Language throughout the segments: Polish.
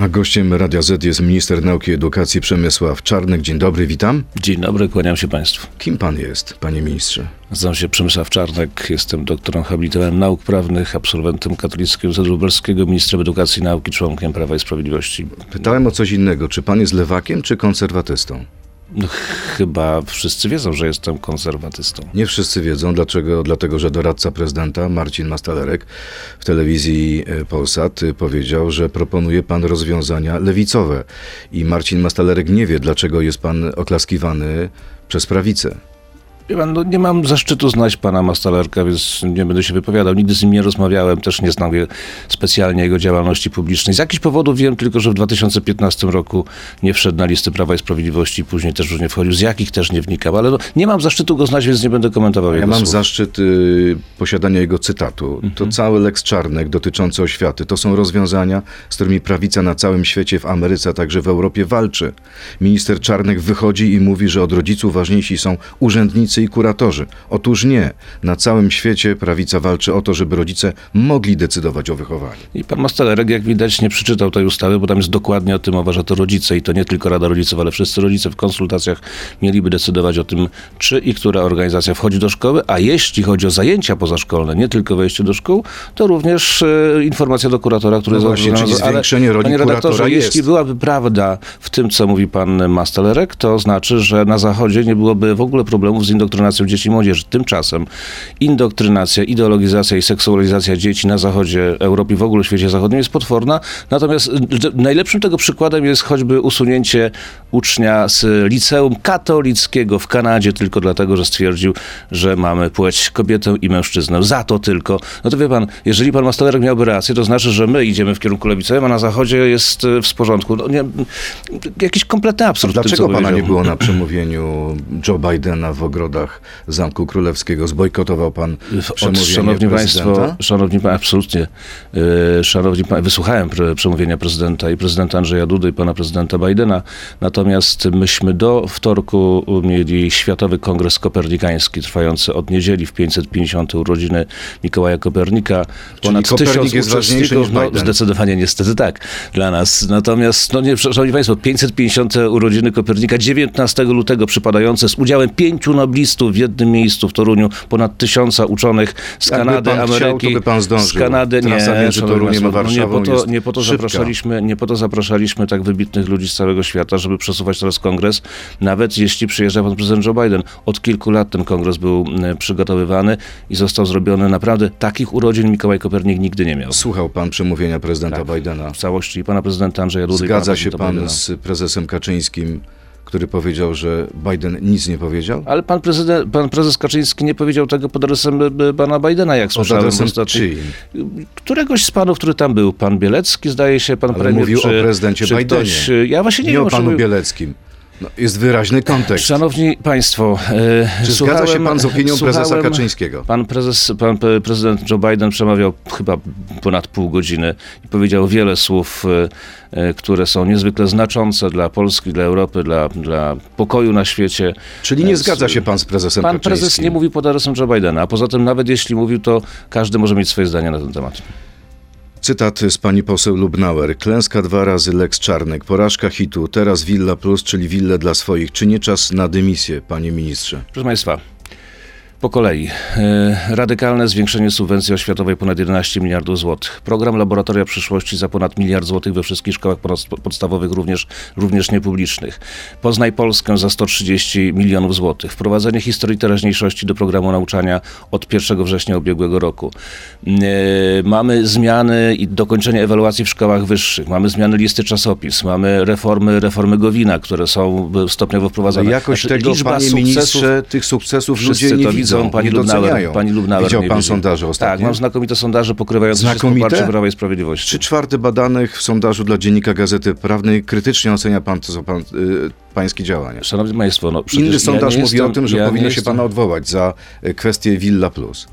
A gościem Radia Z jest minister nauki i edukacji Przemysław Czarnek. Dzień dobry, witam. Dzień dobry, kłaniam się Państwu. Kim pan jest, panie ministrze? Nazywam się Przemysław Czarnek, jestem doktorem habilitowanym nauk prawnych, absolwentem Katolickiego Uniwersytetu Lubelskiego, ministrem edukacji i nauki, członkiem Prawa i Sprawiedliwości. Pytałem o coś innego. Czy pan jest lewakiem, czy konserwatystą? No, chyba wszyscy wiedzą, że jestem konserwatystą. Nie wszyscy wiedzą, dlaczego. Dlatego, że doradca prezydenta Marcin Mastalerek w telewizji e, Polsat e, powiedział, że proponuje pan rozwiązania lewicowe. I Marcin Mastalerek nie wie, dlaczego jest pan oklaskiwany przez prawicę. Pan, no, nie mam zaszczytu znać pana Mastalerka, więc nie będę się wypowiadał. Nigdy z nim nie rozmawiałem, też nie znam specjalnie jego działalności publicznej. Z jakichś powodów wiem tylko, że w 2015 roku nie wszedł na listy Prawa i Sprawiedliwości, później też już nie wchodził. Z jakich też nie wnikał, ale no, nie mam zaszczytu go znać, więc nie będę komentował Ja jego mam słów. zaszczyt y, posiadania jego cytatu. To cały Lex Czarnek dotyczący oświaty. To są rozwiązania, z którymi prawica na całym świecie, w Ameryce, a także w Europie walczy. Minister Czarnek wychodzi i mówi, że od rodziców ważniejsi są urzędnicy i kuratorzy. Otóż nie. Na całym świecie prawica walczy o to, żeby rodzice mogli decydować o wychowaniu. I pan Mastalerek, jak widać, nie przeczytał tej ustawy, bo tam jest dokładnie o tym mowa, że to rodzice i to nie tylko Rada Rodziców, ale wszyscy rodzice w konsultacjach mieliby decydować o tym, czy i która organizacja wchodzi do szkoły, a jeśli chodzi o zajęcia pozaszkolne, nie tylko wejście do szkół, to również e, informacja do kuratora, który No właśnie, czyli zwiększenie roli panie redaktorze, jest. jeśli byłaby prawda w tym, co mówi pan Mastalerek, to znaczy, że na Zachodzie nie byłoby w ogóle problemów z indoktrynacją dzieci i młodzieży. Tymczasem indoktrynacja, ideologizacja i seksualizacja dzieci na Zachodzie Europy i w ogóle w świecie zachodnim jest potworna. Natomiast najlepszym tego przykładem jest choćby usunięcie ucznia z liceum katolickiego w Kanadzie tylko dlatego, że stwierdził, że mamy płeć kobietę i mężczyznę. Za to tylko. No to wie pan, jeżeli pan Mastalerek miałby rację, to znaczy, że my idziemy w kierunku lewicowym, a na Zachodzie jest y, w porządku. No nie, jakiś kompletny absurd. tym, Dlaczego co pana nie powiedział. było na przemówieniu Joe Bidena w ogrodach Zamku Królewskiego? Zbojkotował pan Od, przemówienie szanowni prezydenta? Państwo, szanowni pa, absolutnie. Yy, szanowni pa, wysłuchałem pre, przemówienia prezydenta i prezydenta Andrzeja Dudy i pana prezydenta Bidena. Natomiast myśmy do wtorku mieli Światowy Kongres Kopernikański trwający od niedzieli w 550 urodziny Mikołaja Kopernika. Ponad Kopernik tysiąc jest ważniejszy uczestników. No, zdecydowanie niestety tak dla nas. Natomiast, no nie, szanowni Państwo, 550 urodziny Kopernika 19 lutego przypadające z udziałem pięciu noblistów w jednym miejscu w Toruniu, ponad tysiąca uczonych z Kanady, pan chciał, Ameryki, to by pan zdążył. z Kanady, nie, między Toruniem a no nie po to, nie po to zapraszaliśmy, nie po to zapraszaliśmy tak wybitnych ludzi z całego świata, żeby przesuwać teraz kongres, nawet jeśli przyjeżdża pan prezydent Joe Biden. Od kilku lat ten kongres był mm, przygotowywany i został zrobiony naprawdę takich urodzin Mikołaj Kopernik nigdy nie miał. Słuchał pan przemówienia prezydenta Tak. Bidena. W całości i pana prezydenta Andrzeja Dudy. Zgadza się pan Bidena. z prezesem Kaczyńskim, który powiedział, że Biden nic nie powiedział? Ale pan, prezydent, pan prezes Kaczyński nie powiedział tego pod adresem e, pana Bidena, jak słyszałem ostatnio. Któregoś z panów, który tam był, pan Bielecki, zdaje się, pan Ale premier. mówił czy, o prezydencie czy Bidenie. ktoś, e, Ja właśnie nie, Nie wiem, o panu czym- Bieleckim. No, jest wyraźny kontekst. Szanowni Państwo, e, Czy zgadza się pan z opinią prezesa Kaczyńskiego? Pan, prezes, pan prezydent Joe Biden przemawiał chyba ponad pół godziny i powiedział wiele słów, e, e, które są niezwykle znaczące dla Polski, dla Europy, dla, dla pokoju na świecie. Czyli nie zgadza się pan z prezesem Pan Kaczyńskim? prezes nie mówił pod adresem Joe Bidena, a poza tym nawet jeśli mówił, to każdy może mieć swoje zdanie na ten temat. Cytat z pani poseł Lubnauer. Klęska dwa razy Lex Czarnek, porażka hitu, teraz Villa Plus, czyli wille dla swoich. Czy nie czas na dymisję, panie ministrze? Proszę Państwa, po kolei. E, Radykalne zwiększenie subwencji oświatowej ponad 11 miliardów złotych. Program Laboratoria Przyszłości za ponad miliard złotych we wszystkich szkołach podstawowych, również, również niepublicznych. Poznaj Polskę za 130 milionów złotych. Wprowadzenie historii teraźniejszości do programu nauczania od 1 września ubiegłego roku. E, Mamy zmiany i dokończenie ewaluacji w szkołach wyższych. Mamy zmiany listy czasopis. Mamy reformy, reformy Gowina, które są stopniowo wprowadzane. Ale jakoś Znaczy, tego, liczba panie sukcesów- ministrze, tych sukcesów ludzie nie widzą, widzą, pani nie Lubnauer, doceniają. pani Lubnauer Widział pan sondaże ostatnio? Tak, mam znakomite sondaże pokrywające wszystko Znakomite? poparcie Prawa i Sprawiedliwości. Trzy czwarte badanych w sondażu dla Dziennika Gazety Prawnej krytycznie ocenia pan, to, co pan, y, pańskie działania. Szanowni Państwo, no Inny ja sondaż nie mówi jestem, o tym, że ja powinno się jestem- pana odwołać za y, kwestię Villa Plus.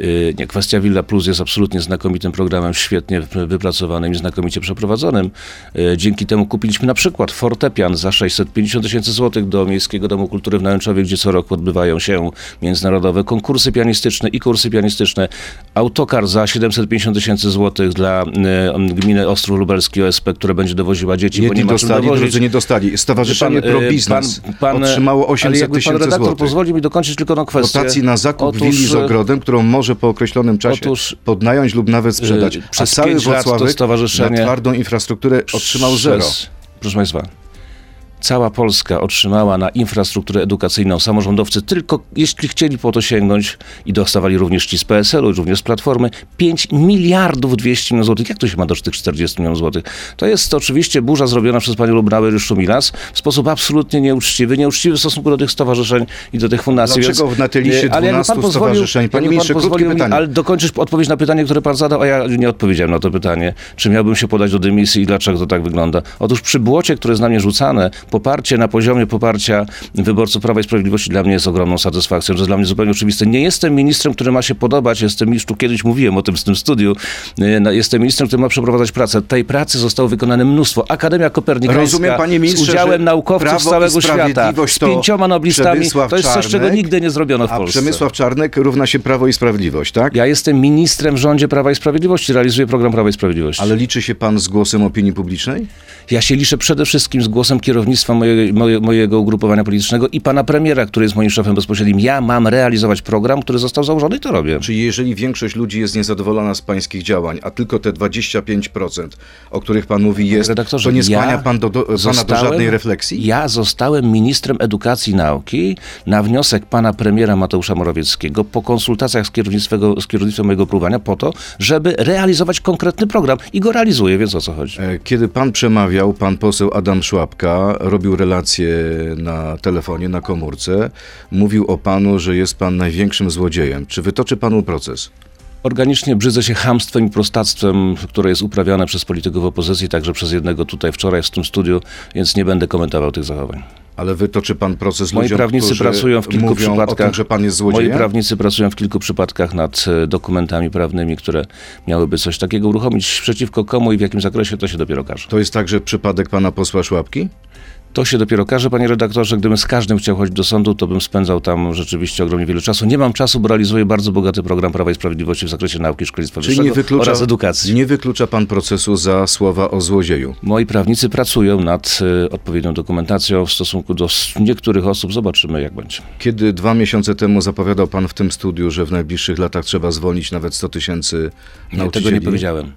Y, Nie, kwestia Villa Plus jest absolutnie znakomitym programem, świetnie wypracowanym i znakomicie przeprowadzonym. Y, Dzięki temu kupiliśmy na przykład fortepian za 650 tysięcy złotych do Miejskiego Domu Kultury w Nałęczowie, gdzie co roku odbywają się międzynarodowe konkursy pianistyczne i kursy pianistyczne. Autokar za 750 tysięcy złotych dla y, gminy Ostrów Lubelski OSP, które będzie dowoziła dzieci, bo Jedni nie ma czym dostali, dowozić. drudzy nie dostali. Stowarzyszenie Pan, Pro Biznes pan- pan- otrzymało ale 800 jakby pan tysięcy redaktor złotych. pozwoli mi dokończyć tylko na kwestię. Dotacji na zakup Otóż, willi z ogrodem, którą może po określonym czasie otóż, podnająć lub nawet sprzedać. y, A przez cały lat to Wrocławek na twardą infrastrukturę otrzymał zero. Proszę Państwa, cała Polska otrzymała na infrastrukturę edukacyjną samorządowcy tylko jeśli chcieli po to sięgnąć i dostawali również ci z PSL-u, również z Platformy, 5 miliardów 200 milionów złotych. Jak to się ma do tych 40 milionów złotych? To jest oczywiście burza zrobiona przez panią i Szumilas w sposób absolutnie nieuczciwy, nieuczciwy w stosunku do tych stowarzyszeń i do tych fundacji. Dlaczego więc- na tej liście e, ale jakby pan 12 stowarzyszeń? Panie jakby pan ministrze, krótkie pozwolił mi, pytanie. Ale dokończysz odpowiedź na pytanie, które pan zadał, a ja nie odpowiedziałem na to pytanie. Czy miałbym się podać do dymisji i dlaczego to tak wygląda? Otóż przy błocie, które jest na mnie rzucane, poparcie na poziomie poparcia wyborców Prawa i Sprawiedliwości dla mnie jest ogromną satysfakcją. To jest dla mnie zupełnie oczywiste. Nie jestem ministrem, który ma się podobać. Jestem ministrem, kiedyś mówiłem o tym w tym studiu. E, Jestem ministrem, który ma przeprowadzać pracę. Tej pracy zostało wykonane mnóstwo. Akademia Kopernikańska Rozumiem, panie ministrze, z udziałem naukowców z całego świata, z pięcioma noblistami. To jest coś, czego nigdy nie zrobiono w A Polsce. Przemysław Czarnek równa się Prawo i Sprawiedliwość, tak? Ja jestem ministrem w rządzie Prawa i Sprawiedliwości, realizuję program Prawa i Sprawiedliwości. Ale liczy się pan z głosem opinii publicznej? Ja się liczę przede wszystkim z głosem kierownictwa moje, moje, mojego ugrupowania politycznego i pana premiera, który jest moim szefem bezpośrednim. Ja mam realizować program, który został założony i to robię. Czyli jeżeli większość ludzi jest niezadowolona z pańskich działań, a tylko te 25%, o których pan mówi jest, Redaktorze, to nie skłania ja pan do, do, pana do zostałem- żadnej refleksji? Ja zostałem ministrem edukacji i nauki na wniosek pana premiera Mateusza Morawieckiego po konsultacjach z kierownictwem, z kierownictwem mojego próbowania po to, żeby realizować konkretny program i go realizuję, więc o co chodzi. E, Kiedy pan przemawiał, pan poseł Adam Szłapka robił relację na telefonie, na komórce, mówił o panu, że jest pan największym złodziejem. Czy wytoczy panu proces? Organicznie brzydzę się chamstwem i prostactwem, które jest uprawiane przez polityków opozycji, także przez jednego tutaj wczoraj w tym studiu, więc nie będę komentował tych zachowań. Ale wytoczy pan proces Moi ludziom, prawnicy pracują w kilku przypadkach. tym, że pan jest Moi złodziejem? prawnicy pracują w kilku przypadkach nad e, dokumentami prawnymi, które miałyby coś takiego uruchomić przeciwko komu i w jakim zakresie, to się dopiero każe. To jest także przypadek pana posła Szłapki? To się dopiero każe, panie redaktorze. Gdybym z każdym chciał chodzić do sądu, to bym spędzał tam rzeczywiście ogromnie wiele czasu. Nie mam czasu, bo realizuję bardzo bogaty program Prawa i Sprawiedliwości w zakresie nauki, szkolnictwa Czyli nie wyższego wyklucza, oraz edukacji. nie wyklucza pan procesu za słowa o złodzieju? Moi prawnicy pracują nad e, odpowiednią dokumentacją w stosunku do niektórych osób. Zobaczymy, jak będzie. Kiedy dwa miesiące temu zapowiadał pan w tym studiu, że w najbliższych latach trzeba zwolnić nawet 100 tysięcy Nie, nauczycieli, tego nie powiedziałem.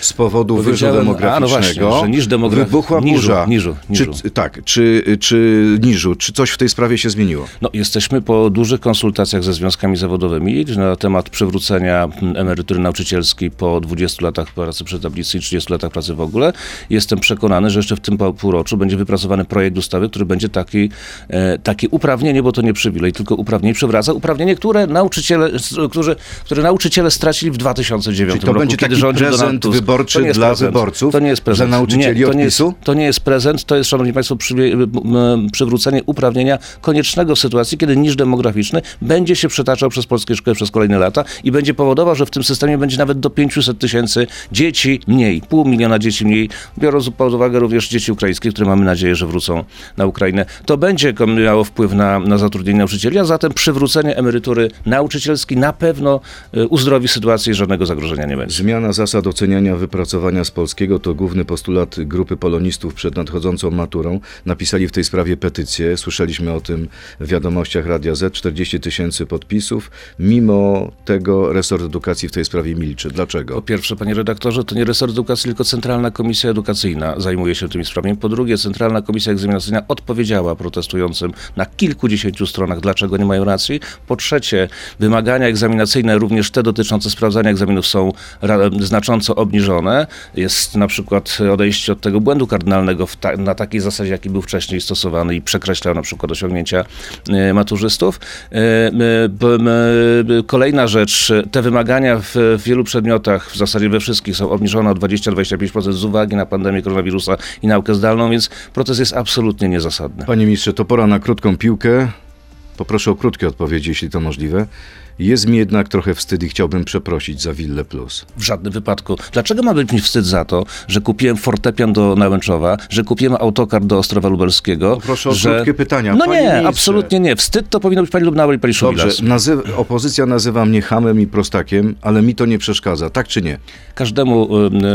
z powodu wyżu demograficznego, a, no właśnie, że niż demograf- wybuchła niżu, burza. niżu, niżu. Czy, tak, czy, czy niżu, czy coś w tej sprawie się zmieniło? No, jesteśmy po dużych konsultacjach ze związkami zawodowymi na temat przywrócenia emerytury nauczycielskiej po 20 latach pracy przy tablicy i 30 latach pracy w ogóle. Jestem przekonany, że jeszcze w tym pół- półroczu będzie wypracowany projekt ustawy, który będzie taki, e, takie uprawnienie, bo to nie przywilej, tylko uprawnienie przywraca. Uprawnienie, które nauczyciele, którzy, które nauczyciele stracili w 2009 Czyli to roku, będzie kiedy taki prezent wyborczy dla prezent. wyborców? To nie jest prezent. Dla nauczycieli nie, to nie jest, to nie jest prezent, to jest, szanowni państwo, przywrócenie uprawnienia koniecznego w sytuacji, kiedy niż demograficzny będzie się przetaczał przez polskie szkoły przez kolejne lata i będzie powodował, że w tym systemie będzie nawet do 500 tysięcy dzieci mniej, pół miliona dzieci mniej, biorąc pod uwagę również dzieci ukraińskie, które mamy nadzieję, że wrócą na Ukrainę. To będzie miało wpływ na, na zatrudnienie nauczycieli, a zatem przywrócenie emerytury nauczycielskiej na pewno y, uzdrowi sytuację i żadnego zagrożenia nie będzie. Zmiana zasad oceniania wypracowania z polskiego to główny postulat grupy polonistów przed nadchodzącą maturą. Napisali w tej sprawie petycję. Słyszeliśmy o tym w wiadomościach Radia Z. 40 tysięcy podpisów. Mimo tego resort edukacji w tej sprawie milczy. Po Dlaczego? pierwsze, panie redaktorze, to nie resort edukacji, tylko Centralna Komisja Edukacyjna zajmuje się tymi sprawami. Po drugie, Centralna Komisja Egzaminacyjna odpowiedziała protestującym na kilkudziesięciu stronach, dlaczego nie mają racji. Po trzecie, wymagania egzaminacyjne, również te dotyczące sprawdzania egzaminów są znacząco obniżone. Jest na przykład odejście od tego błędu kardynalnego ta- na takiej zasadzie, jaki był wcześniej stosowany i przekreślał na przykład osiągnięcia e, maturzystów. E, e, Kolejna rzecz, te wymagania w wielu przedmiotach, w zasadzie we wszystkich są obniżone o 20-25% z uwagi na pandemię koronawirusa i naukę zdalną, więc proces jest absolutnie niezasadny. Panie ministrze, to pora na krótką piłkę. Poproszę o krótkie odpowiedzi, jeśli to możliwe. Jest mi jednak trochę wstyd i chciałbym przeprosić za Wille Plus. W żadnym wypadku. Dlaczego ma być mi wstyd za to, że kupiłem fortepian do Nałęczowa, że kupiłem autokar do Ostrowa Lubelskiego? Proszę o że... krótkie pytania. No Panie nie, ministrze. absolutnie nie. Wstyd to powinno być pani Lubnauer i pani. Dobrze, nazy- opozycja nazywa mnie hamem i prostakiem, ale mi to nie przeszkadza, tak czy nie? Każdemu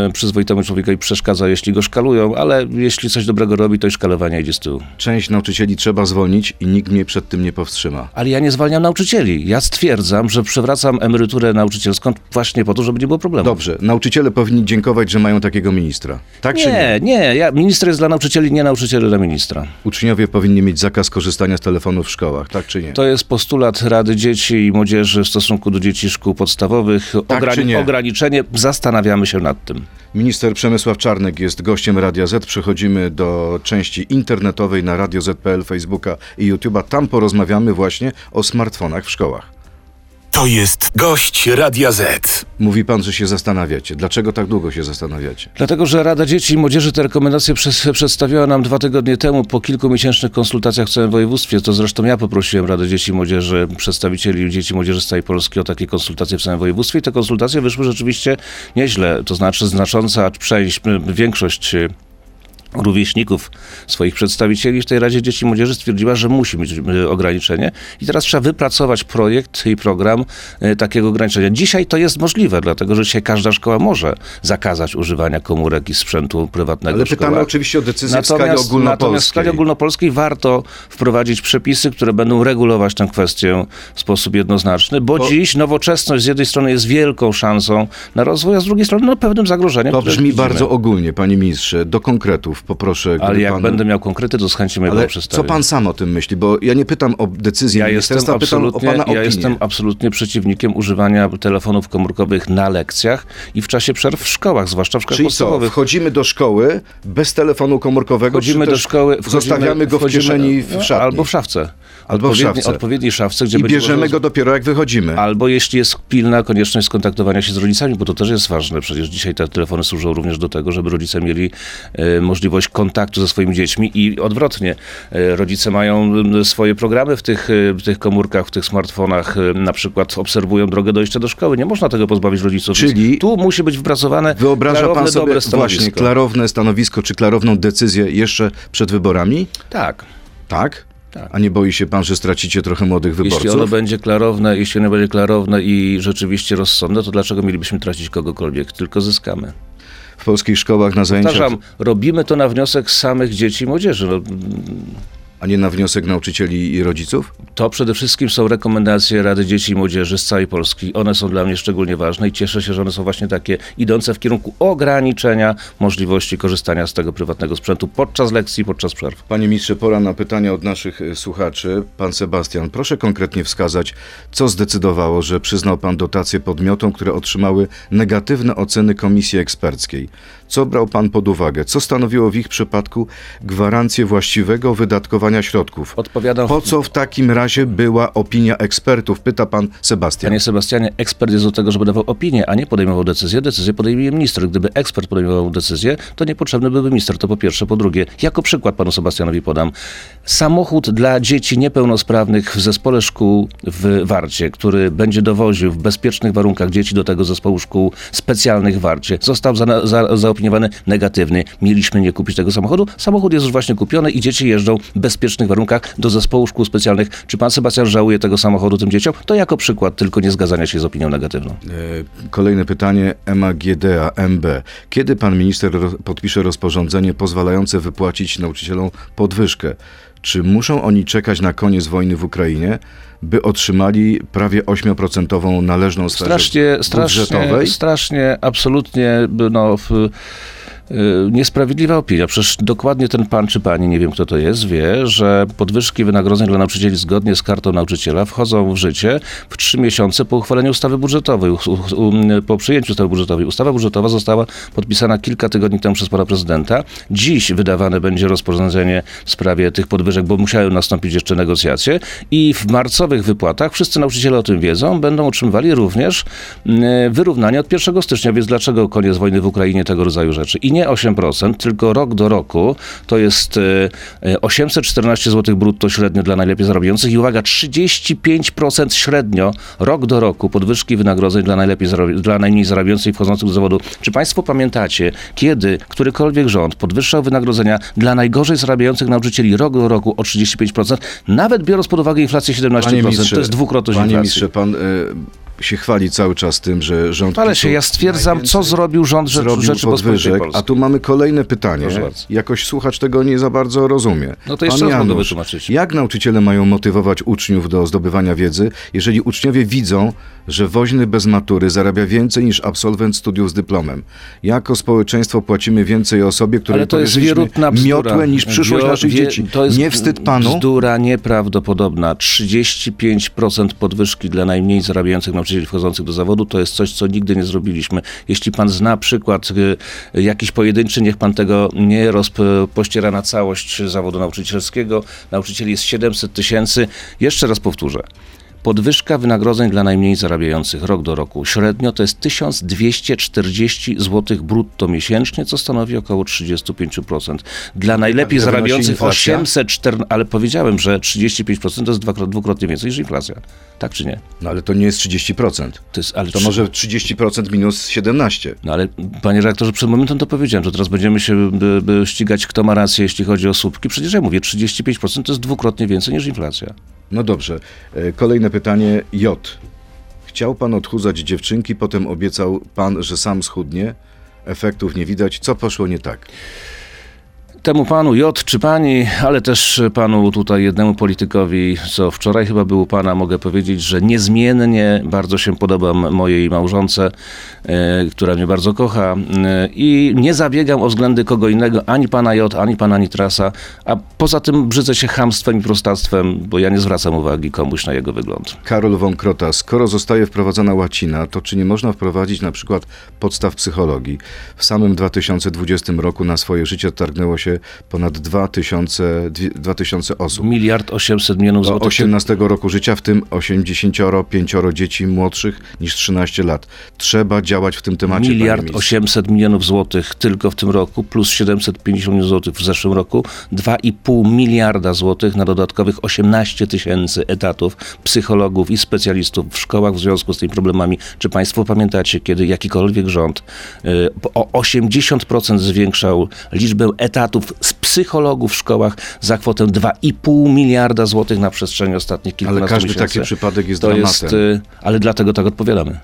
y, przyzwoitemu człowiekowi przeszkadza, jeśli go szkalują, ale jeśli coś dobrego robi, to i szkalowania idzie z tyłu. Część nauczycieli trzeba zwolnić i nikt mnie przed tym nie powstrzyma. Ale ja nie zwalniam nauczycieli. Ja stwierdzam, że przywracam emeryturę nauczycielską właśnie po to, żeby nie było problemu. Dobrze, nauczyciele powinni dziękować, że mają takiego ministra. Tak czy nie? Nie, nie. Ja, minister jest dla nauczycieli, nie nauczyciele dla ministra. Uczniowie powinni mieć zakaz korzystania z telefonów w szkołach, tak czy nie? To jest postulat Rady Dzieci i Młodzieży w stosunku do dzieci szkół podstawowych. Tak czy nie? Ograniczenie. Zastanawiamy się nad tym. Minister Przemysław Czarnek jest gościem Radia Z. Przechodzimy do części internetowej na Radio Z.pl, Facebooka i YouTube'a. Tam porozmawiamy właśnie o smartfonach w szkołach. To jest gość Radia Z. Mówi pan, że się zastanawiacie. Dlaczego tak długo się zastanawiacie? Dlatego, że Rada Dzieci i Młodzieży te rekomendacje przez, przedstawiła nam dwa tygodnie temu po kilkumiesięcznych konsultacjach w całym województwie. To zresztą ja poprosiłem Radę Dzieci i Młodzieży, przedstawicieli Dzieci i Młodzieży z całej Polski o takie konsultacje w całym województwie i te konsultacje wyszły rzeczywiście nieźle. To znaczy znacząca część, większość rówieśników swoich przedstawicieli w tej Radzie Dzieci i Młodzieży stwierdziła, że musi mieć y, ograniczenie i teraz trzeba wypracować projekt i program y, takiego ograniczenia. Dzisiaj to jest możliwe, dlatego że dzisiaj każda szkoła może zakazać używania komórek i sprzętu prywatnego Ale szkołach. pytamy oczywiście o decyzję w skali Natomiast, natomiast w ogólnopolskiej. skali ogólnopolskiej warto wprowadzić przepisy, które będą regulować tę kwestię w sposób jednoznaczny, bo, Bo- dziś nowoczesność z jednej strony jest wielką szansą na rozwój, a z drugiej strony no, pewnym zagrożeniem. To brzmi widzimy. bardzo ogólnie, panie ministrze. Do konkretów poproszę. Ale jak pan... będę miał konkrety, to z chęcią je wam co przedstawię. pan sam o tym myśli? Bo ja nie pytam o decyzję Ja jestem, absolutnie, ja jestem absolutnie przeciwnikiem używania telefonów komórkowych na lekcjach i w czasie przerw w szkołach, zwłaszcza w szkołach Czyli co, podstawowych. wchodzimy do szkoły bez telefonu komórkowego, Wchodzimy do szkoły, wchodzimy, zostawiamy go w wchodzimy- kieszeni w no, szatni? Albo w szafce. Albo w szafce. Odpowiedniej szafce, gdzie I bierzemy można- go dopiero jak wychodzimy. Albo jeśli jest pilna konieczność skontaktowania się z rodzicami, bo to też jest ważne. Przecież dzisiaj te telefony służą również do tego, żeby rodzice mieli e, możliwość kontaktu ze swoimi dziećmi i odwrotnie. E, rodzice mają swoje programy w tych, e, w tych komórkach, w tych smartfonach, e, na przykład obserwują drogę dojścia do szkoły. Nie można tego pozbawić rodziców. Czyli tu musi być wypracowane Wyobraża klarowne, pan sobie dobre stanowisko. właśnie klarowne stanowisko, czy klarowną decyzję jeszcze przed wyborami? Tak. Tak? Tak. A nie boi się pan, że stracicie trochę młodych wyborców? Jeśli ono będzie klarowne, jeśli ono będzie klarowne i rzeczywiście rozsądne, to dlaczego mielibyśmy tracić kogokolwiek? Tylko zyskamy. W polskich szkołach na zajęciach, Powtarzam, robimy to na wniosek samych dzieci i młodzieży. No, a nie na wniosek nauczycieli i rodziców? to przede wszystkim są rekomendacje Rady Dzieci i Młodzieży z całej Polski. One są dla mnie szczególnie ważne i cieszę się, że one są właśnie takie idące w kierunku ograniczenia możliwości korzystania z tego prywatnego sprzętu podczas lekcji, podczas przerw. Panie ministrze, pora na pytania od naszych e, słuchaczy. Pan Sebastian, proszę konkretnie wskazać, co zdecydowało, że przyznał pan dotacje podmiotom, które otrzymały negatywne oceny komisji eksperckiej. Co brał pan pod uwagę? Co stanowiło w ich przypadku gwarancję właściwego wydatkowania środków? Odpowiadam Po co w takim razie była opinia ekspertów? Pyta pan Sebastian. Panie Sebastianie, ekspert jest do tego, żeby dawał opinię, a nie podejmował decyzję. Decyzję podejmuje minister. Gdyby ekspert podejmował decyzję, to niepotrzebny byłby minister. To po pierwsze. Po drugie, jako przykład panu Sebastianowi podam. Samochód dla dzieci niepełnosprawnych w zespole szkół w Warcie, który będzie dowoził w bezpiecznych warunkach dzieci do tego zespołu szkół specjalnych w Warcie, został za, za, zaopiniowany negatywnie. Mieliśmy nie kupić tego samochodu. Samochód jest już właśnie kupiony i dzieci jeżdżą w bezpiecznych warunkach do zespołu szkół specjalnych. Czy pan Sebastian żałuje tego samochodu tym dzieciom? To jako przykład tylko nie zgadzania się z opinią negatywną. E, Kolejne pytanie EMA-GDA MB. Kiedy pan minister podpisze rozporządzenie pozwalające wypłacić nauczycielom podwyżkę? Czy muszą oni czekać na koniec wojny w Ukrainie, by otrzymali prawie 8% należną sferę Strasznie, strasznie, budżetowej? strasznie, absolutnie, no, w, niesprawiedliwa opinia. Przecież dokładnie ten pan czy pani, nie wiem kto to jest, wie, że podwyżki wynagrodzeń dla nauczycieli zgodnie z kartą nauczyciela wchodzą w życie w trzy miesiące po uchwaleniu ustawy budżetowej, po przyjęciu ustawy budżetowej. Ustawa budżetowa została podpisana kilka tygodni temu przez pana prezydenta. Dziś wydawane będzie rozporządzenie w sprawie tych podwyżek, bo musiały nastąpić jeszcze negocjacje i w marcowych wypłatach, wszyscy nauczyciele o tym wiedzą, będą otrzymywali również mm, wyrównanie od 1 stycznia, więc dlaczego koniec wojny w Ukrainie tego rodzaju rzeczy? I nie nie 8%, tylko rok do roku to jest e, e, 814 zł brutto średnio dla najlepiej zarabiających i uwaga, 35% średnio rok do roku podwyżki wynagrodzeń dla, najlepiej dla najmniej zarabiających i wchodzących do zawodu. Czy Państwo pamiętacie, kiedy którykolwiek rząd podwyższał wynagrodzenia dla najgorzej zarabiających nauczycieli rok do roku o 35%, nawet biorąc pod uwagę inflację 17%, to jest dwukrotność Panie inflacji. ministrze, pan e, się chwali cały czas tym, że rząd... Ale się, ja stwierdzam, co zrobił rząd Rzecz- zrobił Rzeczypospolitej podwyżek, Polskiej. a tu mamy kolejne pytanie. Jakoś słuchacz tego nie za bardzo rozumie. No to jeszcze Pan raz Janusz, wytłumaczyć. Jak nauczyciele mają motywować uczniów do zdobywania wiedzy, jeżeli uczniowie widzą, że woźny bez matury zarabia więcej niż absolwent studiów z dyplomem? Jako społeczeństwo płacimy więcej osobie, której Ale to jest wierutna bzdura. miotłę niż przyszłość Wio- naszych wie- dzieci. To jest nie wstyd panu? Bzdura nieprawdopodobna. 35% podwyżki dla najmniej zarabiających nauczycieli wchodzących do zawodu to jest coś, co nigdy nie zrobiliśmy. Jeśli pan zna przykład y, jakiś pojedynczy, niech pan tego nie rozpościera na całość zawodu nauczycielskiego. Nauczycieli jest 700 tysięcy. Jeszcze raz powtórzę. Podwyżka wynagrodzeń dla najmniej zarabiających rok do roku średnio to jest 1240 zł brutto miesięcznie, co stanowi około 35%. Dla najlepiej zarabiających inflacja? 814, ale powiedziałem, że 35% to jest dwukrotnie więcej niż inflacja. Tak czy nie? No ale to nie jest 30%. To jest, ale To trzy- może 30% minus 17. No ale panie redaktorze, przed momentem to powiedziałem, że teraz będziemy się by, by ścigać, kto ma rację, jeśli chodzi o słupki. Przecież ja mówię, 35% to jest dwukrotnie więcej niż inflacja. No dobrze. E, Kolejne pytanie. J. Chciał pan odchudzać dziewczynki, potem obiecał pan, że sam schudnie. Efektów nie widać. Co poszło nie tak? Temu panu J czy pani, ale też panu tutaj jednemu politykowi, co wczoraj chyba był pana, mogę powiedzieć, że niezmiennie bardzo się podobam mojej małżonce, e, która mnie bardzo kocha e, i nie zabiegam o względy kogo innego, ani pana J, ani pana Nitrasa, a poza tym brzydzę się chamstwem i prostactwem, bo ja nie zwracam uwagi komuś na jego wygląd. Karol von Krota. Skoro zostaje wprowadzona łacina, to czy nie można wprowadzić na przykład podstaw psychologii? W samym 2020 roku na swoje życie targnęło się ponad 2000, dwie- 2000 osób. Miliard 800 milionów Do złotych. 18 roku życia, w tym 85 dzieci młodszych niż 13 lat. Trzeba działać w tym temacie. Miliard panie ministrze. 800 milionów złotych tylko w tym roku, plus 750 milionów złotych w zeszłym roku, 2,5 miliarda złotych na dodatkowych 18 tysięcy etatów psychologów i specjalistów w szkołach w związku z tymi problemami. Czy Państwo pamiętacie, kiedy jakikolwiek rząd y, o 80% zwiększał liczbę etatów z psychologów w szkołach za kwotę 2,5 miliarda złotych na przestrzeni ostatnich kilkunastu Ale każdy miesięcy? taki przypadek jest to dramatem. jest, y, ale dlatego tak odpowiadamy.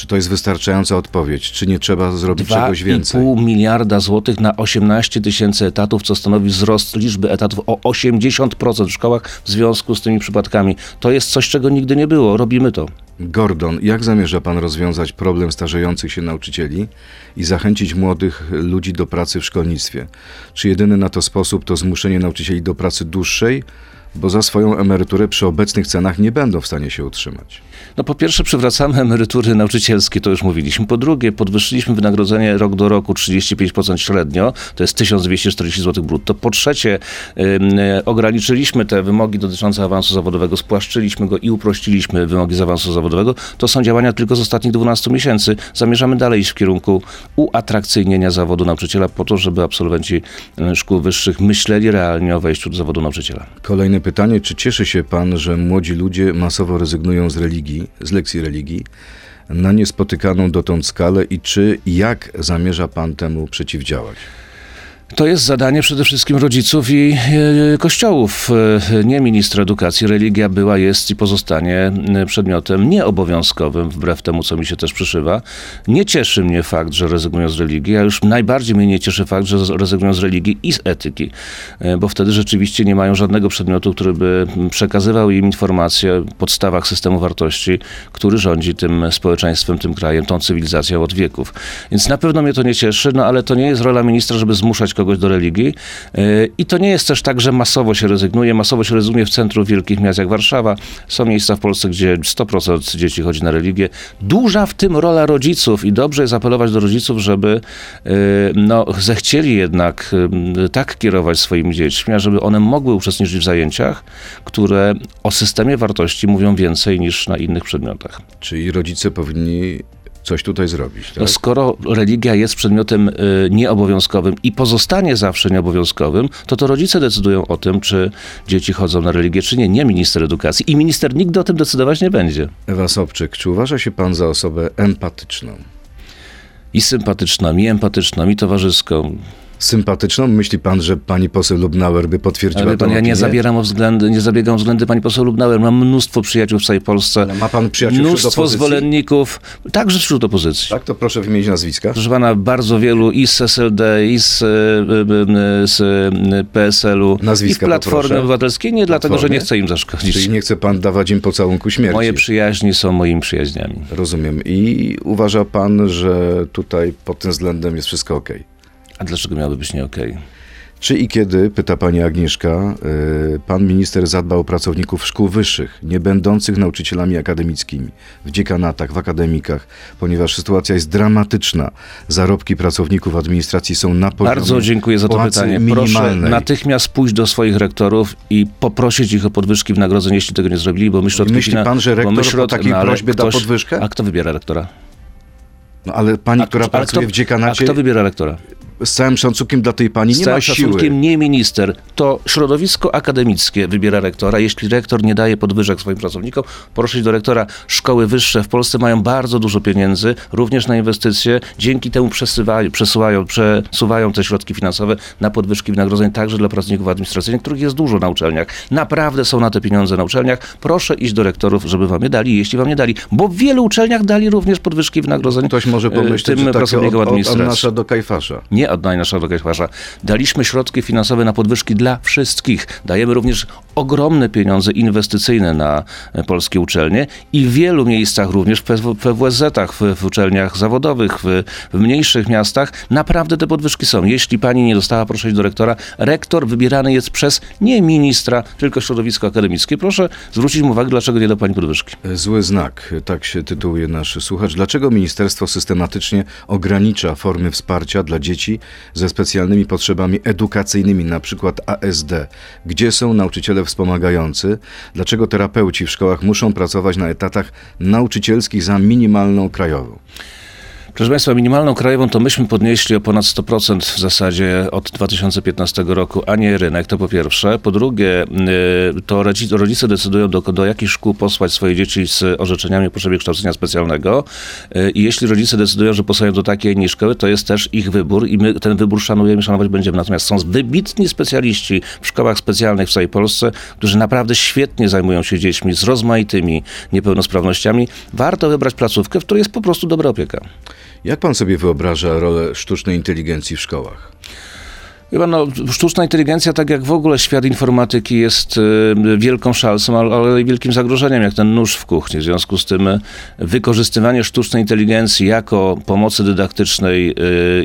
Czy to jest wystarczająca odpowiedź? Czy nie trzeba zrobić czegoś więcej? 2,5 miliarda złotych na 18 tysięcy etatów, co stanowi wzrost liczby etatów o 80% w szkołach w związku z tymi przypadkami. To jest coś, czego nigdy nie było. Robimy to. Gordon, jak zamierza pan rozwiązać problem starzejących się nauczycieli i zachęcić młodych ludzi do pracy w szkolnictwie? Czy jedyny na to sposób to zmuszenie nauczycieli do pracy dłuższej, bo za swoją emeryturę przy obecnych cenach nie będą w stanie się utrzymać? No po pierwsze przywracamy emerytury nauczycielskie, to już mówiliśmy. Po drugie podwyższyliśmy wynagrodzenie rok do roku 35% średnio, to jest 1240 zł brutto. Po trzecie e, ograniczyliśmy te wymogi dotyczące awansu zawodowego, spłaszczyliśmy go i uprościliśmy wymogi z awansu zawodowego. To są działania tylko z ostatnich 12 miesięcy. Zamierzamy dalej iść w kierunku uatrakcyjnienia zawodu nauczyciela po to, żeby absolwenci e, szkół wyższych myśleli realnie o wejściu do zawodu nauczyciela. Pytanie, czy cieszy się pan, że młodzi ludzie masowo rezygnują z religii, z lekcji religii na niespotykaną dotąd skalę i czy jak zamierza pan temu przeciwdziałać? To jest zadanie przede wszystkim rodziców i e, kościołów, e, nie ministra edukacji. Religia była, jest i pozostanie e, przedmiotem nieobowiązkowym, wbrew temu, co mi się też przyszywa. Nie cieszy mnie fakt, że rezygnują z religii, a już najbardziej mnie nie cieszy fakt, że rezygnują z religii i z etyki, bo wtedy rzeczywiście nie mają żadnego przedmiotu, który by przekazywał im informacje o podstawach systemu wartości, który rządzi tym społeczeństwem, tym krajem, tą cywilizacją od wieków. Więc na pewno mnie to nie cieszy, no ale to nie jest rola ministra, żeby zmuszać kogoś do religii. Yy, I to nie jest też tak, że masowo się rezygnuje. Masowo się rezygnuje w centrum wielkich miast jak Warszawa. Są miejsca w Polsce, gdzie 100% dzieci chodzi na religię. Duża w tym rola rodziców i dobrze jest apelować do rodziców, żeby yy, no, zechcieli jednak yy, tak kierować swoimi dziećmi, żeby one mogły uczestniczyć w zajęciach, które o systemie wartości mówią więcej niż na innych przedmiotach. Czyli rodzice powinni coś tutaj zrobić. Tak? No, skoro religia jest przedmiotem y, nieobowiązkowym i pozostanie zawsze nieobowiązkowym, to to rodzice decydują o tym, czy dzieci chodzą na religię, czy nie. Nie minister edukacji. I minister nigdy o tym decydować nie będzie. Ewa Sobczyk, czy uważa się pan za osobę empatyczną? I sympatyczną, i empatyczną, i towarzyską. Sympatyczną? Myśli pan, że pani poseł Lubnauer by potwierdziła Ale pan, ja nie opinię? zabieram o względy, nie zabiegam o względy pani poseł Lubnauer. Mam mnóstwo przyjaciół w całej Polsce. Ale ma pan przyjaciół Mnóstwo zwolenników, także wśród opozycji. Tak, to proszę wymienić nazwiska. Proszę pana, bardzo wielu i z SLD, i z, y, y, y, z PSL-u, Nazwiska i poproszę. Obywatelskiej. Nie dlatego, że nie chcę im zaszkodzić. Czyli nie chce pan dawać im pocałunku śmierci. Moje przyjaźni są moimi przyjaźniami. Rozumiem. I uważa pan, że tutaj pod tym względem jest wszystko ok? A dlaczego miałoby być nie okej? Czy i kiedy, pyta pani Agnieszka, y, pan minister zadbał o pracowników szkół wyższych, nie będących nauczycielami akademickimi, w dziekanatach, w akademikach, ponieważ sytuacja jest dramatyczna. Zarobki pracowników administracji są na poziomie Bardzo dziękuję za to pytanie. Proszę natychmiast pójść do swoich rektorów i poprosić ich o podwyżki wynagrodzeń, jeśli tego nie zrobili, bo my środki myśli pan, że rektor my po takiej ale prośbie da podwyżkę? A kto wybiera rektora? No, ale pani, A, która ale pracuje kto, w dziekanacie, A kto wybiera rektora? Z całym szacunkiem dla tej pani, Z nie całym ma siły. szacunkiem nie minister, to środowisko akademickie wybiera rektora. Jeśli rektor nie daje podwyżek swoim pracownikom, proszę iść do rektora. Szkoły wyższe w Polsce mają bardzo dużo pieniędzy, również na inwestycje. Dzięki temu przesywają, przesuwają, przesuwają te środki finansowe na podwyżki wynagrodzeń także dla pracowników administracyjnych, których jest dużo na uczelniach. Naprawdę są na te pieniądze na uczelniach. Proszę iść do rektorów, żeby wam je dali, jeśli wam nie dali. Bo w wielu uczelniach dali również podwyżki wynagrodzeń Ktoś może e, pomyśleć, tym że takie od, pracownikom od administracji. Annasza do Kajfasza. Nie od najnaszego Kajfasza. Daliśmy środki finansowe na podwyżki dla wszystkich. Dajemy również ogromne pieniądze inwestycyjne na e, polskie uczelnie i w wielu miejscach, również w PWSZ-ach, w, w uczelniach zawodowych, w, w mniejszych miastach, naprawdę te podwyżki są. Jeśli pani nie dostała, proszę iść do rektora. Rektor wybierany jest przez nie ministra, tylko środowisko akademickie. Proszę zwrócić mu uwagę, dlaczego nie da pani podwyżki. Zły znak, tak się tytułuje nasz słuchacz. Dlaczego ministerstwo systematycznie ogranicza formy wsparcia dla dzieci ze specjalnymi potrzebami edukacyjnymi, na przykład ASD? Gdzie są nauczyciele wspomagający? Dlaczego terapeuci w szkołach muszą pracować na etatach nauczycielskich za minimalną krajową? Proszę Państwa, minimalną krajową to myśmy podnieśli o ponad 100% w zasadzie od 2015 roku, a nie rynek, to po pierwsze. Po drugie, y, to rodzice, decydują, do, do jakich szkół posłać swoje dzieci z orzeczeniami o potrzebie kształcenia specjalnego. Y, I jeśli rodzice decydują, że posłają do takiej, innej szkoły, to jest też ich wybór i my ten wybór szanujemy, szanować będziemy. Natomiast są wybitni specjaliści w szkołach specjalnych w całej Polsce, którzy naprawdę świetnie zajmują się dziećmi z rozmaitymi niepełnosprawnościami. Warto wybrać placówkę, w której jest po prostu dobra opieka. Jak pan sobie wyobraża rolę sztucznej inteligencji w szkołach? Pan, no, sztuczna inteligencja, tak jak w ogóle świat informatyki jest y, wielką szansą, ale, i wielkim zagrożeniem, jak ten nóż w kuchni. W związku z tym y, wykorzystywanie sztucznej inteligencji jako pomocy dydaktycznej y,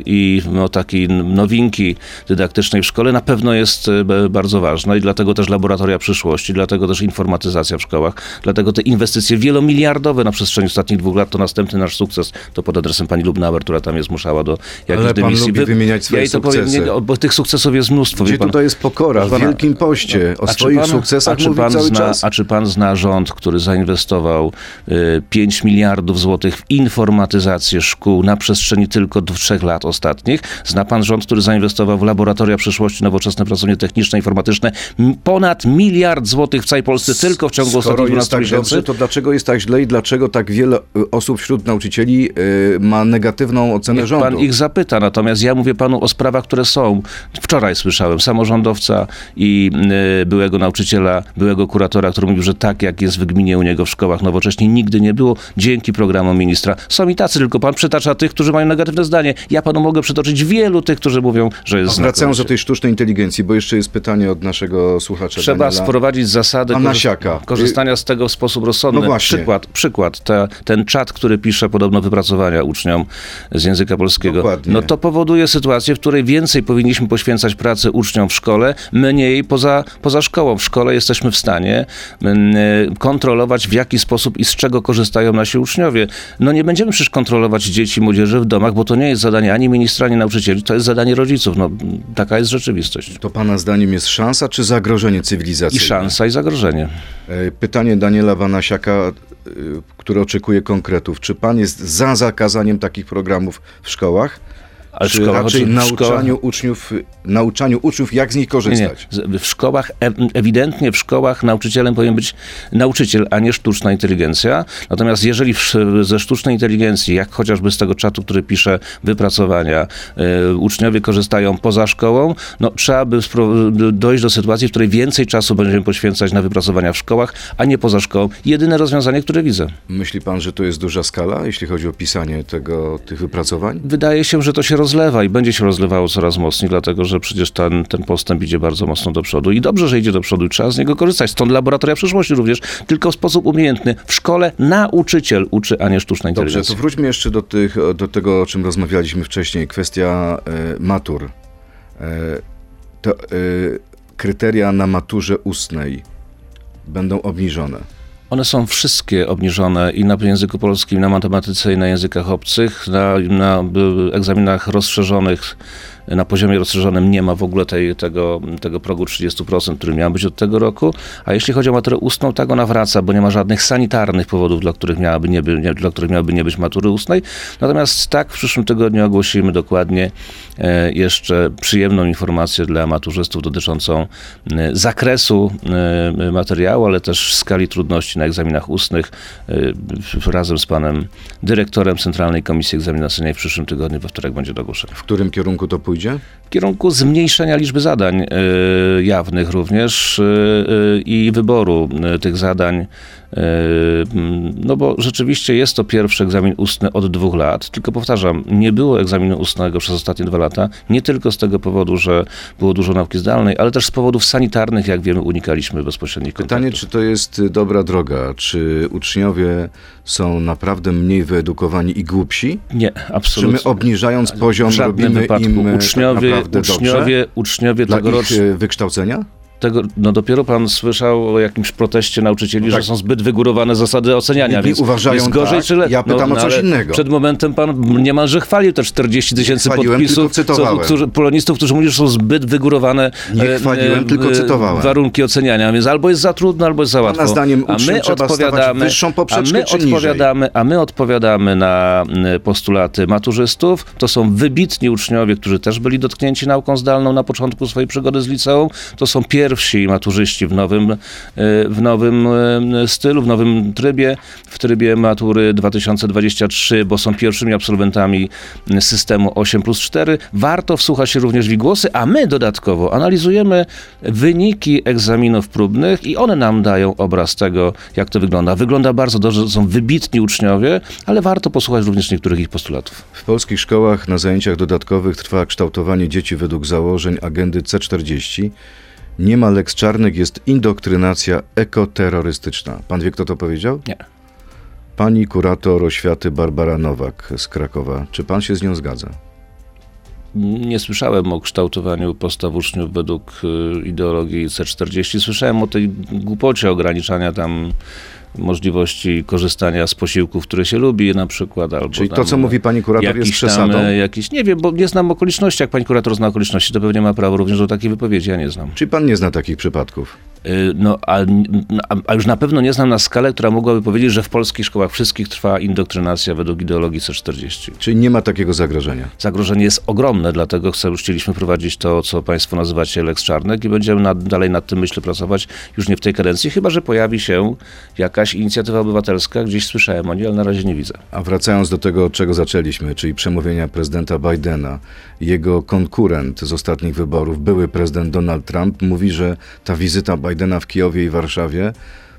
i no, takiej nowinki dydaktycznej w szkole na pewno jest bardzo ważne i dlatego też laboratoria przyszłości, dlatego też informatyzacja w szkołach, dlatego te inwestycje wielomiliardowe na przestrzeni ostatnich dwóch lat to następny nasz sukces, to pod adresem pani Lubnauer, która tam je zmuszała do jakiejś dymisji. Wy- wymieniać swoje ja jej to powiem, sukcesy. nie, bo tych sukcesów jest mnóstwo. Gdzie pan. tutaj jest pokora? W Wielkim Poście. O A czy swoich pan- sukcesach mówi pan cały zna, czas. A czy pan zna rząd, który zainwestował y, 5 miliardów złotych w informatyzację szkół na przestrzeni tylko trzech lat ostatnich? Zna pan rząd, który zainwestował w laboratoria przyszłości, nowoczesne pracownie techniczne, informatyczne? Ponad miliard złotych w całej Polsce tylko w ciągu Skoro ostatnich jest 12 tak miesięcy? dobrze, to dlaczego jest tak źle i dlaczego tak wiele y, osób wśród nauczycieli y, ma negatywną ocenę Niech rządu? pan ich zapyta, natomiast ja mówię panu o sprawach, które są. Wczoraj słyszałem samorządowca i y, byłego nauczyciela, byłego kuratora, który mówił, że tak jak jest w gminie u niego w szkołach nowocześnie nigdy nie było dzięki programom ministra. Są i tacy, tylko pan przytacza tych, którzy mają negatywne zdanie. Ja panu mogę przytoczyć wielu tych, którzy mówią, że jest Wracając znakomicie. do tej sztucznej inteligencji, bo jeszcze jest pytanie od naszego słuchacza Trzeba Daniela. wprowadzić zasady Siaka. korzystania z tego w sposób rozsądny. No właśnie. Przykład, przykład te, ten czat, który pisze podobno wypracowania uczniom z języka polskiego. Dokładnie. No to powoduje sytuację, w której więcej powinniśmy poświęcać pracy uczniom w szkole, mniej poza, poza szkołą. W szkole jesteśmy w stanie mm, y, kontrolować w jaki sposób i z czego korzystają nasi uczniowie. No nie będziemy przecież kontrolować dzieci i młodzieży w domach, bo to nie jest zadanie ani ministra, ani nauczycieli, to jest zadanie rodziców. No, taka jest rzeczywistość. To pana zdaniem jest szansa czy zagrożenie cywilizacji? I szansa, i zagrożenie. E, Pytanie Daniela Banasiaka, e, który oczekuje konkretów. Czy pan jest za zakazaniem takich programów w szkołach? Ale czy szkołach, raczej nauczaniu, szkołach- uczniów, nauczaniu uczniów, jak z nich korzystać? nie. W szkołach, ewidentnie w szkołach nauczycielem powinien być nauczyciel, a nie sztuczna inteligencja. Natomiast jeżeli w, ze sztucznej inteligencji, jak chociażby z tego czatu, który pisze wypracowania, e, uczniowie korzystają poza szkołą, no trzeba by dojść do sytuacji, w której więcej czasu będziemy poświęcać na wypracowania w szkołach, a nie poza szkołą. Jedyne rozwiązanie, które widzę. Myśli pan, że to jest duża skala, jeśli chodzi o pisanie tego, tych wypracowań? Wydaje się, że to się rozlewa i będzie się rozlewało coraz mocniej, dlatego że przecież ten, ten postęp idzie bardzo mocno do przodu. I dobrze, że idzie do przodu i trzeba z niego korzystać. Stąd laboratoria przyszłości również, tylko w sposób umiejętny. W szkole nauczyciel uczy, a nie sztuczna Dobrze, inteligencja. to wróćmy jeszcze do, tych, do tego, o czym rozmawialiśmy wcześniej. Kwestia e, matur. E, to, e, kryteria na maturze ustnej będą obniżone. One są wszystkie obniżone i na języku polskim, na matematyce i na językach obcych, na, na y, egzaminach rozszerzonych, na poziomie rozszerzonym nie ma w ogóle tej, tego, tego progu 30%, który miał być od tego roku, a jeśli chodzi o maturę ustną, tak ona wraca, bo nie ma żadnych sanitarnych powodów, dla których miałaby nie, nie, dla których miałaby nie być matury ustnej. Natomiast tak, w przyszłym tygodniu ogłosimy dokładnie e, jeszcze przyjemną informację dla maturzystów dotyczącą e, zakresu e, materiału, ale też skali trudności na egzaminach ustnych razem z panem dyrektorem Centralnej Komisji Egzaminacyjnej w przyszłym tygodniu, we wtorek będzie to ogłoszenie. W którym kierunku to pójdzie? W kierunku zmniejszenia liczby zadań e, jawnych również e, e, i wyboru tych zadań. E, No bo rzeczywiście jest to pierwszy egzamin ustny od dwóch lat, tylko powtarzam, nie było egzaminu ustnego przez ostatnie dwa lata, nie tylko z tego powodu, że było dużo nauki zdalnej, ale też z powodów sanitarnych, jak wiemy, unikaliśmy bezpośrednich Pytanie, kontaktów. czy to jest y, dobra droga? Czy uczniowie są naprawdę mniej wyedukowani i głupsi? Nie, Czy absolutnie. my obniżając poziom w robimy wypadku. im uczniowie, tak naprawdę dobrze uczniowie, uczniowie dla ich tegorocznego y, wykształcenia? Tego, no dopiero pan słyszał o jakimś proteście nauczycieli, tak. że są zbyt wygórowane zasady oceniania, Jedni więc uważają jest gorzej tak, czy lepiej. ja pytam o coś innego. Przed momentem pan niemalże chwalił te 40 tysięcy podpisów którzy, polonistów, którzy mówią, że są zbyt wygórowane Nie e, chwaliłem, tylko cytowałem. warunki oceniania, więc albo jest za trudno, albo jest za łatwo. zdaniem a my odpowiadamy, wyższą a poprzeczkę my czy niżej? odpowiadamy, a my odpowiadamy na mm, postulaty maturzystów. To są wybitni uczniowie, którzy też byli dotknięci nauką zdalną na początku swojej przygody z liceum. To są pierwsi maturzyści w nowym, e, w nowym e, stylu, w nowym trybie, w trybie matury 2023, bo są pierwszymi absolwentami systemu 8 plus 4. Warto wsłuchać się również w ich głosy, a my dodatkowo analizujemy wyniki egzaminów próbnych i one nam dają obraz tego, jak to wygląda. Wygląda bardzo dobrze, są wybitni uczniowie, ale warto posłuchać również niektórych ich postulatów. W polskich szkołach na zajęciach dodatkowych trwa kształtowanie dzieci według założeń agendy C40. Nie ma leks czarnych, jest indoktrynacja ekoterrorystyczna. Pan wie, kto to powiedział? Nie. Pani kurator oświaty Barbara Nowak z Krakowa. Czy pan się z nią zgadza? Nie słyszałem o kształtowaniu postaw uczniów według y, ideologii C40. Słyszałem o tej głupocie ograniczania tam możliwości korzystania z posiłków, które się lubi na przykład. Albo Czyli to, tam, co mówi pani kurator, jest tam, przesadą? e, Jakiś, nie wiem, bo nie znam okoliczności. Jak pani kurator zna okoliczności, to pewnie ma prawo również do takiej wypowiedzi. Ja nie znam. Czy pan nie zna takich przypadków? Y, No, a, a- już na pewno nie znam na skalę, która mogłaby powiedzieć, że w polskich szkołach wszystkich trwa indoktrynacja według ideologii C40. Czyli nie ma takiego zagrożenia? Zagrożenie jest ogromne, dlatego chcę, chcieliśmy prowadzić to, co Państwo nazywacie Lex Czarnek i będziemy nad, dalej nad tym, myślę, pracować już nie w tej kadencji, chyba że pojawi się jakaś inicjatywa obywatelska, gdzieś słyszałem o niej, ale na razie nie widzę. A wracając do tego, od czego zaczęliśmy, czyli przemówienia prezydenta Bidena, jego konkurent z ostatnich wyborów, były prezydent Donald Trump, mówi, że ta wizyta Bidena w Kijowie i Warszawie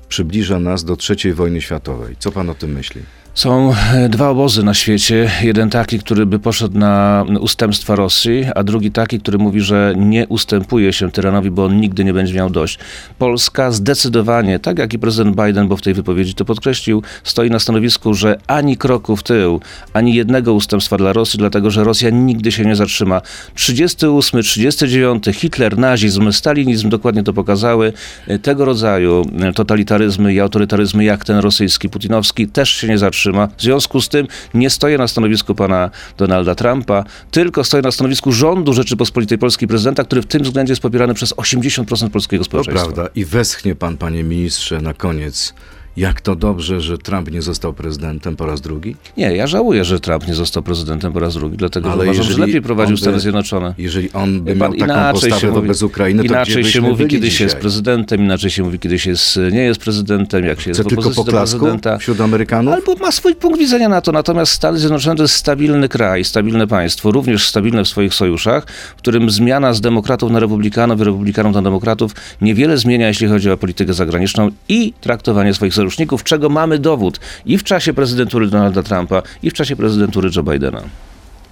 przybliża nas do III wojny światowej. Co pan o tym myśli? Są e, dwa obozy na świecie. Jeden taki, który by poszedł na ustępstwa Rosji, a drugi taki, który mówi, że nie ustępuje się tyranowi, bo on nigdy nie będzie miał dość. Polska zdecydowanie, tak jak i prezydent Biden, bo w tej wypowiedzi to podkreślił, stoi na stanowisku, że ani kroku w tył, ani jednego ustępstwa dla Rosji, dlatego że Rosja nigdy się nie zatrzyma. 38, 39, Hitler, nazizm, stalinizm dokładnie to pokazały. E, Tego rodzaju e, totalitaryzmy i autorytaryzmy, jak ten rosyjski, putinowski, też się nie zatrzyma. W związku z tym nie stoję na stanowisku pana Donalda Trumpa, tylko stoję na stanowisku rządu Rzeczypospolitej Polskiej prezydenta, który w tym względzie jest popierany przez 80% polskiego To społeczeństwa. prawda. I westchnie pan, panie ministrze, na koniec. Jak to dobrze, że Trump nie został prezydentem po raz drugi? Nie, ja żałuję, że Trump nie został prezydentem po raz drugi, dlatego Ale że uważam, że lepiej prowadził by- Stany Zjednoczone. Jeżeli on by miał taką postawę wobec Ukrainy, to inaczej się mówi, kiedy się dzisiaj? jest prezydentem, inaczej się mówi, kiedy się jest, nie jest prezydentem, jak się jest Chce w tylko poklasku prezydenta. wśród Amerykanów? Albo ma swój punkt widzenia na to. Natomiast Stany Zjednoczone to jest stabilny kraj, stabilne państwo, również stabilne w swoich sojuszach, w którym zmiana z demokratów na republikanów i republikanów na demokratów niewiele zmienia, jeśli chodzi o politykę zagraniczną i traktowanie swoich sojuszników, czego mamy dowód i w czasie prezydentury Donalda Trumpa, i w czasie prezydentury Joe Bidena.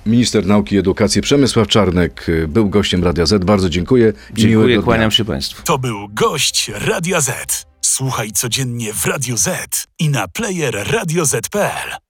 Minister Nauki i Edukacji Przemysław Czarnek y, był gościem Radia Z. Bardzo dziękuję. i Dziękuję, kłaniam się Państwu. To był gość Radia Z. Słuchaj codziennie w Radio Z i na player radioz.pl.